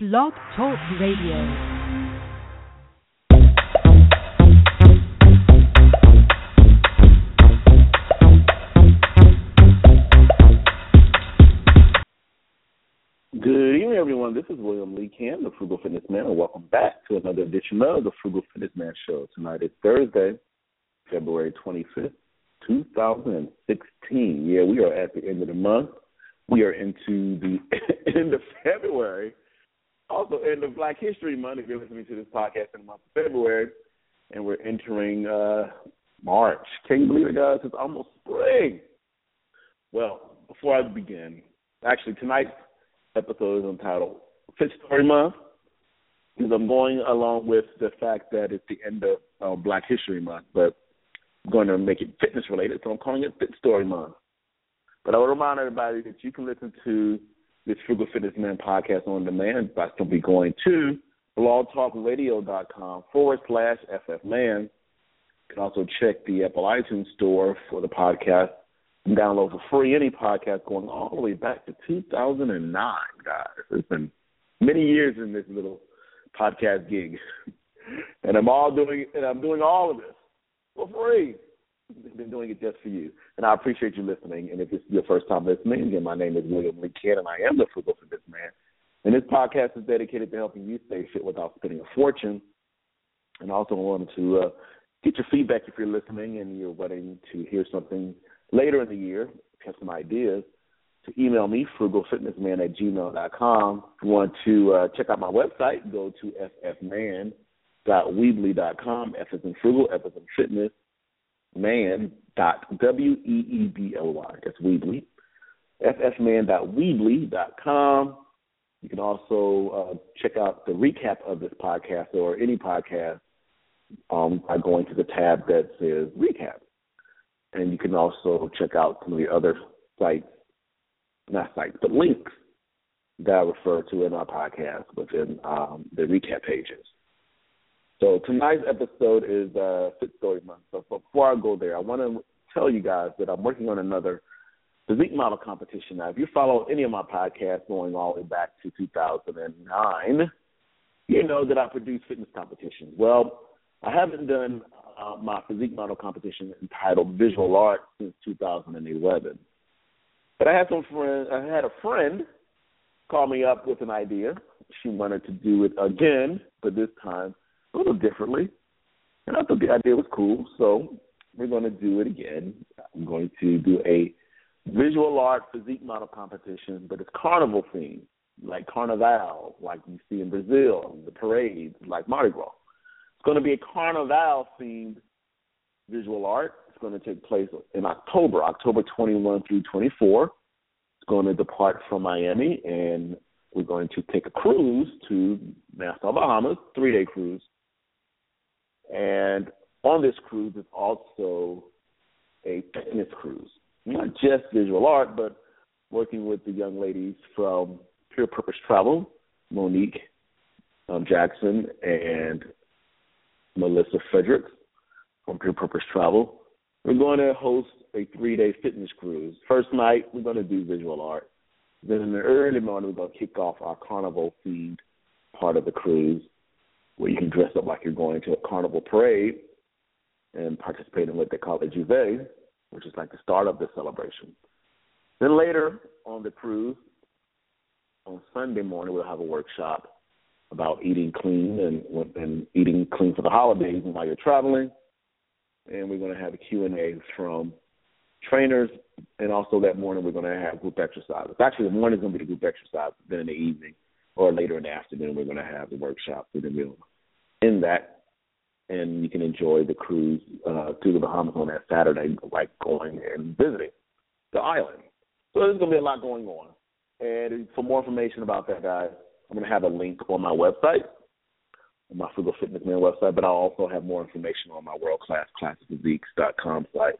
Blog Talk Radio. Good evening, everyone. This is William Lee Cam, the Frugal Fitness Man, and welcome back to another edition of the Frugal Fitness Man Show. Tonight is Thursday, February 25th, 2016. Yeah, we are at the end of the month. We are into the end of February, also end of Black History Month. If you're listening to this podcast in the month of February, and we're entering uh, March. Can you believe it, guys? It's almost spring. Well, before I begin, actually tonight's episode is entitled Fit Story Month because I'm going along with the fact that it's the end of uh, Black History Month, but I'm going to make it fitness related, so I'm calling it Fit Story Month. But I would remind everybody that you can listen to this Frugal Fitness Man podcast on demand by simply going to blogtalkradio.com forward slash FFman. You can also check the Apple iTunes store for the podcast and download for free any podcast going all the way back to 2009, guys. It's been many years in this little podcast gig, and I'm all doing and I'm doing all of this for free. Been doing it just for you, and I appreciate you listening. And if it's your first time listening, again, my name is William Lee Ken, and I am the Frugal Fitness Man. And this podcast is dedicated to helping you stay fit without spending a fortune. And I also wanted to uh, get your feedback if you're listening and you're wanting to hear something later in the year, have some ideas, to email me, frugalfitnessman at gmail.com. If you want to uh, check out my website, go to ffman.weebly.com. F is in frugal, F is in fitness, man dot W E E B L Y. That's Weebly. ffman.weebly.com. You can also uh, check out the recap of this podcast or any podcast um, by going to the tab that says recap. And you can also check out some of the other sites, not sites, but links that I refer to in our podcast within um, the recap pages. So tonight's episode is uh, Fit Story Month. So before I go there, I want to tell you guys that I'm working on another physique model competition. Now, if you follow any of my podcasts going all the way back to 2009, you know that I produce fitness competitions. Well, I haven't done uh, my physique model competition entitled Visual Art since 2011. But I had some friends. I had a friend call me up with an idea. She wanted to do it again, but this time a little differently. And I thought the idea was cool, so we're going to do it again. I'm going to do a visual art physique model competition, but it's carnival themed, like Carnival, like you see in Brazil, the parades, like Mardi Gras. It's going to be a Carnival themed visual art. It's going to take place in October, October 21 through 24. It's going to depart from Miami, and we're going to take a cruise to Nassau, Bahamas, three day cruise. And on this cruise is also a fitness cruise, not just visual art, but working with the young ladies from Pure Purpose Travel, Monique um, Jackson and Melissa Fredericks from Pure Purpose Travel. We're going to host a three day fitness cruise. First night, we're going to do visual art. Then in the early morning, we're going to kick off our carnival themed part of the cruise where you can dress up like you're going to a carnival parade and participate in what they call a J'ouvert, which is like the start of the celebration. Then later on the cruise, on Sunday morning, we'll have a workshop about eating clean and, and eating clean for the holidays and while you're traveling. And we're going to have a Q&A from trainers, and also that morning we're going to have group exercises. Actually, the morning is going to be the group exercise. Then in the evening or later in the afternoon, we're going to have the workshop. We're going to in that, and you can enjoy the cruise uh, to the Bahamas on that Saturday, like going and visiting the island. So there's going to be a lot going on. And for more information about that, guys, I'm going to have a link on my website, my Frugal Fitness Man website, but I'll also have more information on my World Class com site.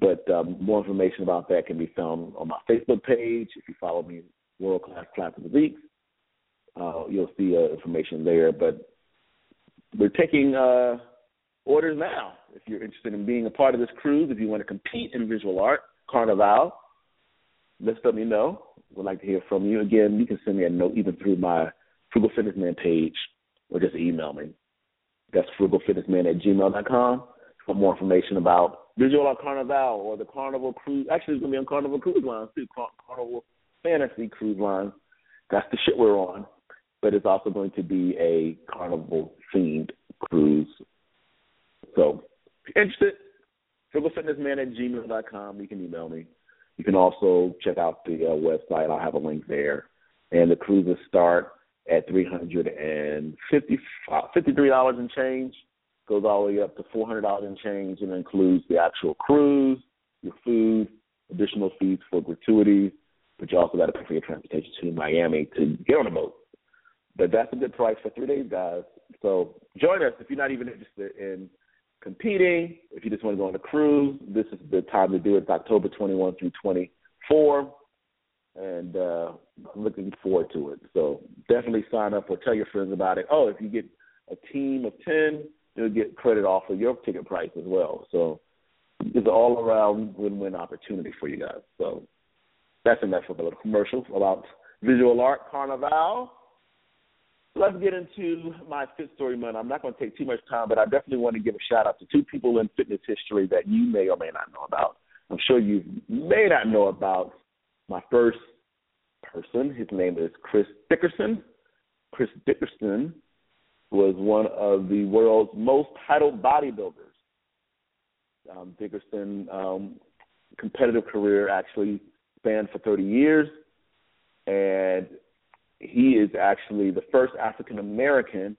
But um, more information about that can be found on my Facebook page. If you follow me, World Class Classic Physiques, uh, you'll see uh, information there. But we're taking uh, orders now. If you're interested in being a part of this cruise, if you want to compete in visual art, Carnival, let's let me know. We'd like to hear from you. Again, you can send me a note even through my Frugal Fitness Man page or just email me. That's frugalfitnessman at gmail.com for more information about Visual Art Carnival or the Carnival Cruise. Actually, it's going to be on Carnival Cruise Lines too, Carnival Fantasy Cruise Line. That's the shit we're on. But it's also going to be a Carnival themed cruise. So, if you're interested, frugalfitnessman at gmail.com. You can email me. You can also check out the uh, website. I'll have a link there. And the cruises start at three hundred and fifty-three dollars and change. Goes all the way up to four hundred dollars and change, and includes the actual cruise, your food, additional fees for gratuities, but you also got to pay for your transportation to Miami to get on a boat. But that's a good price for three days, guys. So join us if you're not even interested in competing. If you just want to go on a cruise, this is the time to do it. It's October 21 through 24, and uh, I'm looking forward to it. So definitely sign up or tell your friends about it. Oh, if you get a team of 10, you'll get credit off of your ticket price as well. So it's an all-around win-win opportunity for you guys. So that's enough of a little commercial about visual art carnival let's get into my fit story month. I'm not going to take too much time, but I definitely want to give a shout out to two people in fitness history that you may or may not know about. I'm sure you may not know about my first person. His name is Chris Dickerson. Chris Dickerson was one of the world's most titled bodybuilders. Um, Dickerson um, competitive career actually spanned for 30 years, and he is actually the first African American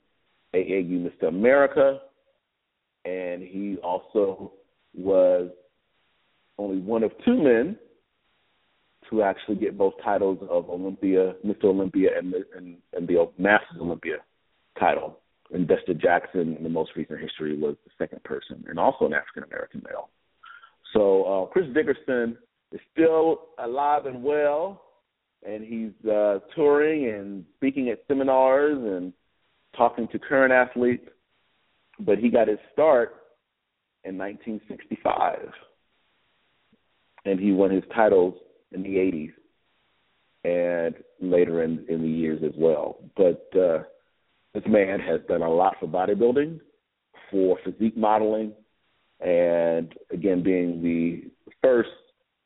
AAU Mr. America, and he also was only one of two men to actually get both titles of Olympia, Mr. Olympia, and the, and, and the Masters Olympia title. And Dexter Jackson, in the most recent history, was the second person, and also an African American male. So uh, Chris Dickerson is still alive and well and he's uh, touring and speaking at seminars and talking to current athletes. But he got his start in 1965, and he won his titles in the 80s and later in in the years as well. But uh, this man has done a lot for bodybuilding, for physique modeling, and again being the first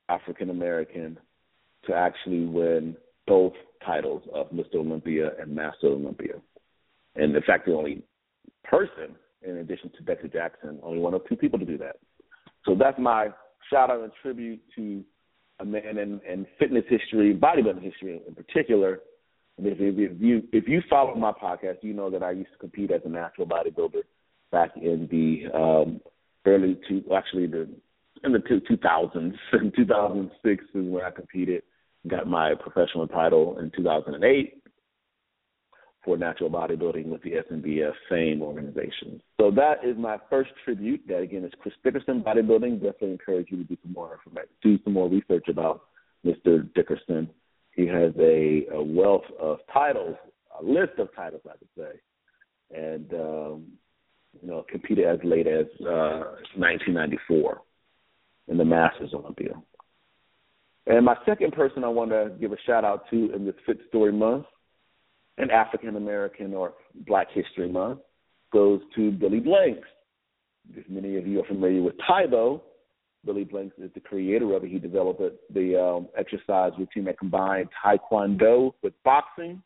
African American to actually win both titles of Mr. Olympia and Master Olympia. And in fact, the only person, in addition to Dexter Jackson, only one of two people to do that. So that's my shout out and tribute to a man in, in fitness history, bodybuilding history in particular. If, if you if you follow my podcast, you know that I used to compete as a natural bodybuilder back in the um, early two, actually the in the 2000s. In 2006 is when I competed got my professional title in 2008 for natural bodybuilding with the SNBF Fame organization. So that is my first tribute. That again is Chris Dickerson Bodybuilding. Definitely encourage you to do some more information, do some more research about Mr. Dickerson. He has a, a wealth of titles, a list of titles, I could say, and um, you know competed as late as uh, 1994 in the Masters Olympia. And my second person I want to give a shout out to in this Fit Story Month, and African American or Black History Month, goes to Billy Blanks. If many of you are familiar with Tae Bo, Billy Blanks is the creator of it. He developed the um, exercise routine that combined Taekwondo with boxing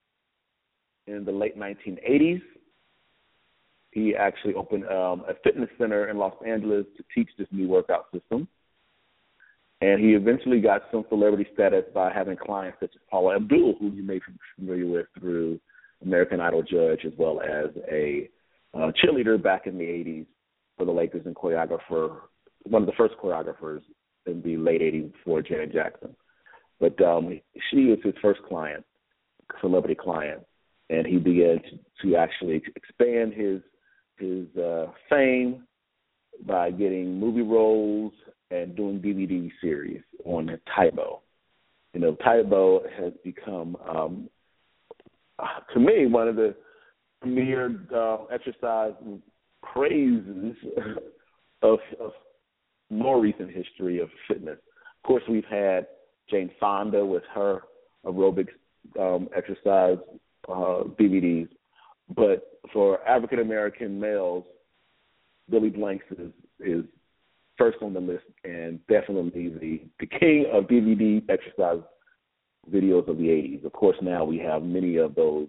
in the late 1980s. He actually opened um, a fitness center in Los Angeles to teach this new workout system. And he eventually got some celebrity status by having clients such as Paula Abdul, who you may be familiar with through American Idol judge, as well as a uh, cheerleader back in the 80s for the Lakers and choreographer, one of the first choreographers in the late 80s before Janet Jackson. But um, she was his first client, celebrity client, and he began to, to actually expand his his uh, fame by getting movie roles and doing DVD series on Tae Bo. You know, Tae Bo has become, um, to me, one of the premier uh, exercise crazes of, of more recent history of fitness. Of course, we've had Jane Fonda with her aerobics um, exercise uh, DVDs, but for African American males, Billy Blanks is is first on the list and definitely the the king of DVD exercise videos of the 80s. Of course, now we have many of those,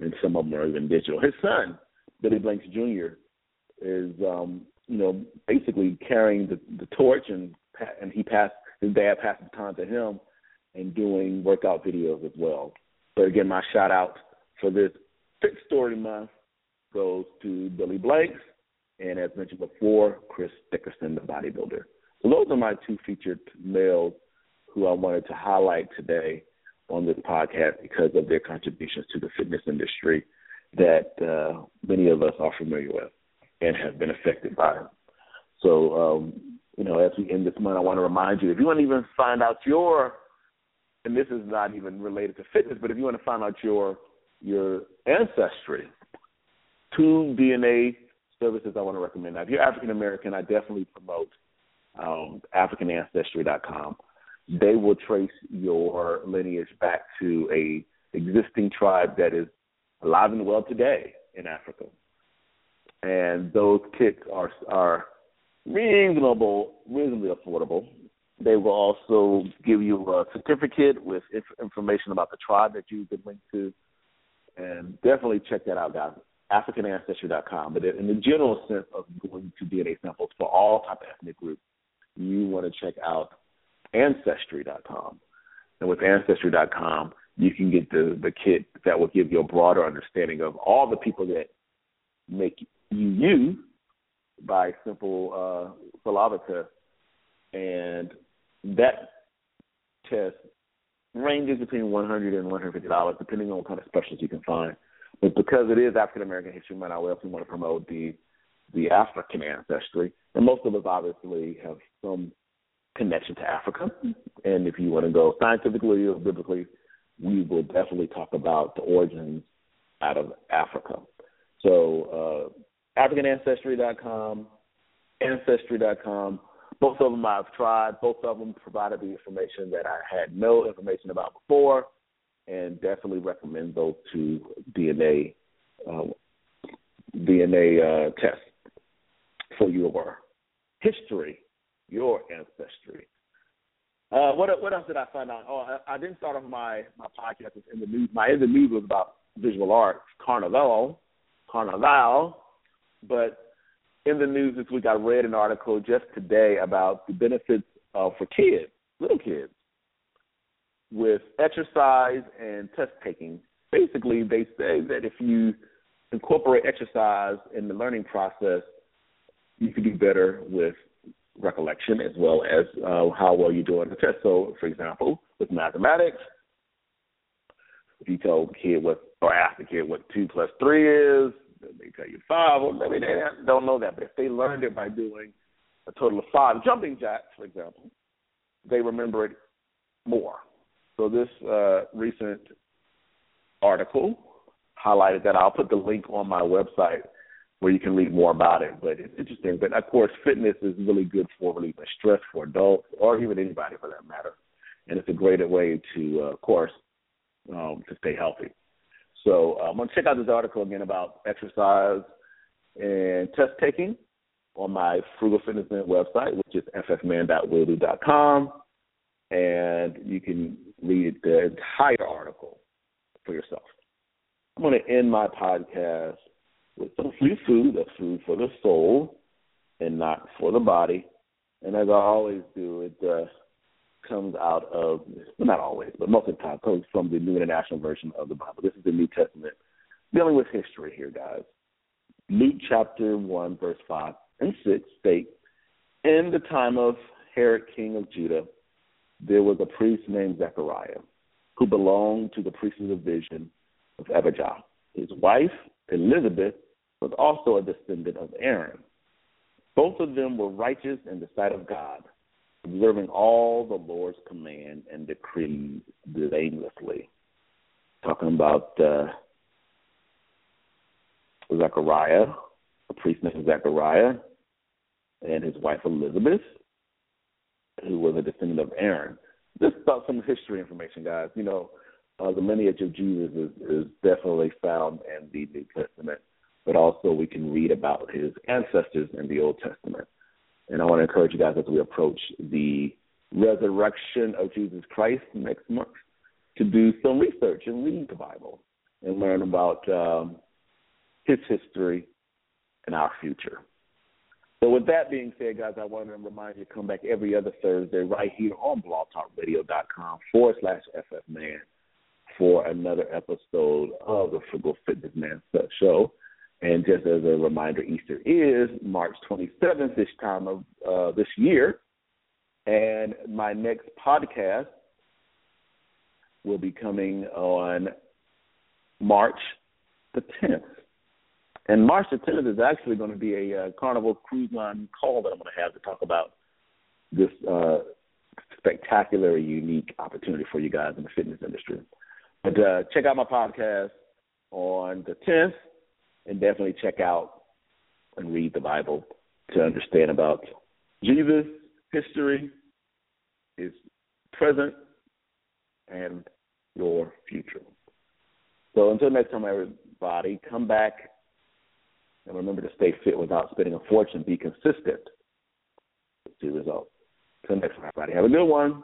and some of them are even digital. His son, Billy Blanks Jr., is um, you know basically carrying the the torch, and and he passed his dad passed the baton to him, and doing workout videos as well. So again, my shout out for this Fit Story Month goes to Billy Blanks and as mentioned before, Chris Dickerson, the bodybuilder. So those are my two featured males who I wanted to highlight today on this podcast because of their contributions to the fitness industry that uh, many of us are familiar with and have been affected by. So, um, you know, as we end this month, I want to remind you if you want to even find out your, and this is not even related to fitness, but if you want to find out your your ancestry, two DNA services I want to recommend. Now, if you're African American, I definitely promote um, AfricanAncestry.com. They will trace your lineage back to a existing tribe that is alive and well today in Africa, and those kits are are reasonable, reasonably affordable. They will also give you a certificate with information about the tribe that you've been linked to, and definitely check that out, guys. AfricanAncestry.com. But in the general sense of going to DNA samples for all type of ethnic groups, you want to check out Ancestry.com. And with Ancestry.com, you can get the, the kit that will give you a broader understanding of all the people that make you you by simple uh, saliva test. And that test ranges between 100 and $150, depending on what kind of specials you can find. But because it is African American History Month, I also want to promote the the African ancestry, and most of us obviously have some connection to Africa. And if you want to go scientifically or biblically, we will definitely talk about the origins out of Africa. So, uh, AfricanAncestry.com, Ancestry.com, both of them I've tried. Both of them provided the information that I had no information about before and definitely recommend those two DNA uh, DNA uh, tests for your history, your ancestry. Uh, what what else did I find out? Oh, I, I didn't start off my my podcast in the news. My in the news was about visual arts, Carnival, Carnival. But in the news this week, I read an article just today about the benefits uh, for kids, little kids, with exercise and test taking. Basically, they say that if you incorporate exercise in the learning process, you can do better with recollection as well as uh, how well you do on the test. So, for example, with mathematics, if you tell a kid what, or ask the kid what two plus three is, they tell you five. Well, maybe they don't know that, but if they learned it by doing a total of five jumping jacks, for example, they remember it more. So this uh, recent article highlighted that. I'll put the link on my website where you can read more about it. But it's interesting. But of course, fitness is really good for relieving stress for adults or even anybody for that matter. And it's a great way to, uh, of course, um, to stay healthy. So I'm going to check out this article again about exercise and test taking on my Frugal Fitness Man website, which is ffman.weebly.com and you can read the entire article for yourself. I'm going to end my podcast with some free food, that's food for the soul and not for the body. And as I always do, it uh, comes out of, well, not always, but most of the time, comes from the New International Version of the Bible. This is the New Testament, dealing with history here, guys. Luke chapter 1, verse 5 and 6 state, In the time of Herod, king of Judah, there was a priest named Zechariah who belonged to the priestly division of Abijah. His wife, Elizabeth, was also a descendant of Aaron. Both of them were righteous in the sight of God, observing all the Lord's command and decrees blamelessly. Talking about uh, Zechariah, a priest named Zechariah, and his wife Elizabeth, who was a descendant of Aaron. Just about some history information, guys. You know, uh, the lineage of Jesus is, is definitely found in the New Testament, but also we can read about his ancestors in the Old Testament. And I want to encourage you guys as we approach the resurrection of Jesus Christ next month to do some research and read the Bible and learn about um, his history and our future. So with that being said, guys, I want to remind you to come back every other Thursday right here on blogtalkradio.com forward slash FFman for another episode of the Frugal Fitness Man Show. And just as a reminder, Easter is March 27th this time of uh, this year. And my next podcast will be coming on March the 10th. And March the 10th is actually going to be a uh, Carnival Cruise Line call that I'm going to have to talk about this uh, spectacular, unique opportunity for you guys in the fitness industry. But uh, check out my podcast on the 10th, and definitely check out and read the Bible to understand about Jesus' history, his present, and your future. So until next time, everybody, come back and remember to stay fit without spending a fortune. Be consistent. See results. Until next time, everybody. Have a good one.